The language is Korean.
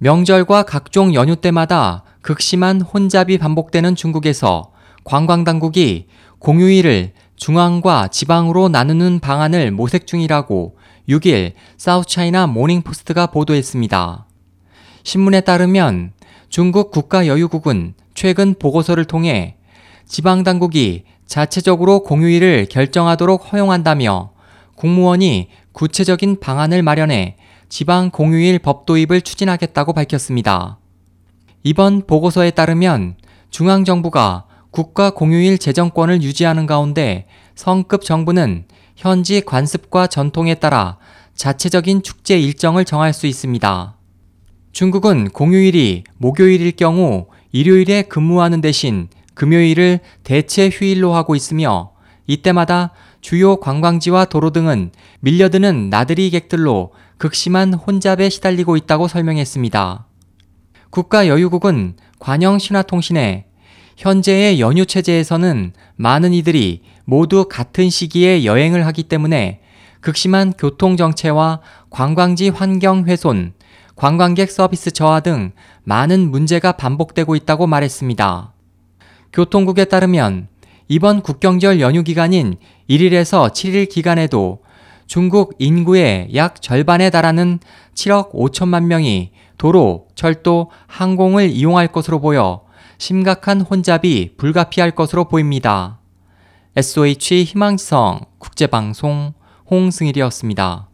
명절과 각종 연휴 때마다 극심한 혼잡이 반복되는 중국에서 관광당국이 공휴일을 중앙과 지방으로 나누는 방안을 모색 중이라고 6일 사우차이나 모닝포스트가 보도했습니다. 신문에 따르면 중국 국가여유국은 최근 보고서를 통해 지방당국이 자체적으로 공휴일을 결정하도록 허용한다며 국무원이 구체적인 방안을 마련해 지방 공휴일 법 도입을 추진하겠다고 밝혔습니다. 이번 보고서에 따르면 중앙정부가 국가 공휴일 재정권을 유지하는 가운데 성급 정부는 현지 관습과 전통에 따라 자체적인 축제 일정을 정할 수 있습니다. 중국은 공휴일이 목요일일 경우 일요일에 근무하는 대신 금요일을 대체 휴일로 하고 있으며 이때마다 주요 관광지와 도로 등은 밀려드는 나들이 객들로 극심한 혼잡에 시달리고 있다고 설명했습니다. 국가여유국은 관영 신화통신에 현재의 연휴 체제에서는 많은 이들이 모두 같은 시기에 여행을 하기 때문에 극심한 교통 정체와 관광지 환경 훼손, 관광객 서비스 저하 등 많은 문제가 반복되고 있다고 말했습니다. 교통국에 따르면 이번 국경절 연휴 기간인 1일에서 7일 기간에도 중국 인구의 약 절반에 달하는 7억 5천만 명이 도로, 철도, 항공을 이용할 것으로 보여 심각한 혼잡이 불가피할 것으로 보입니다. SOH 희망지성 국제방송 홍승일이었습니다.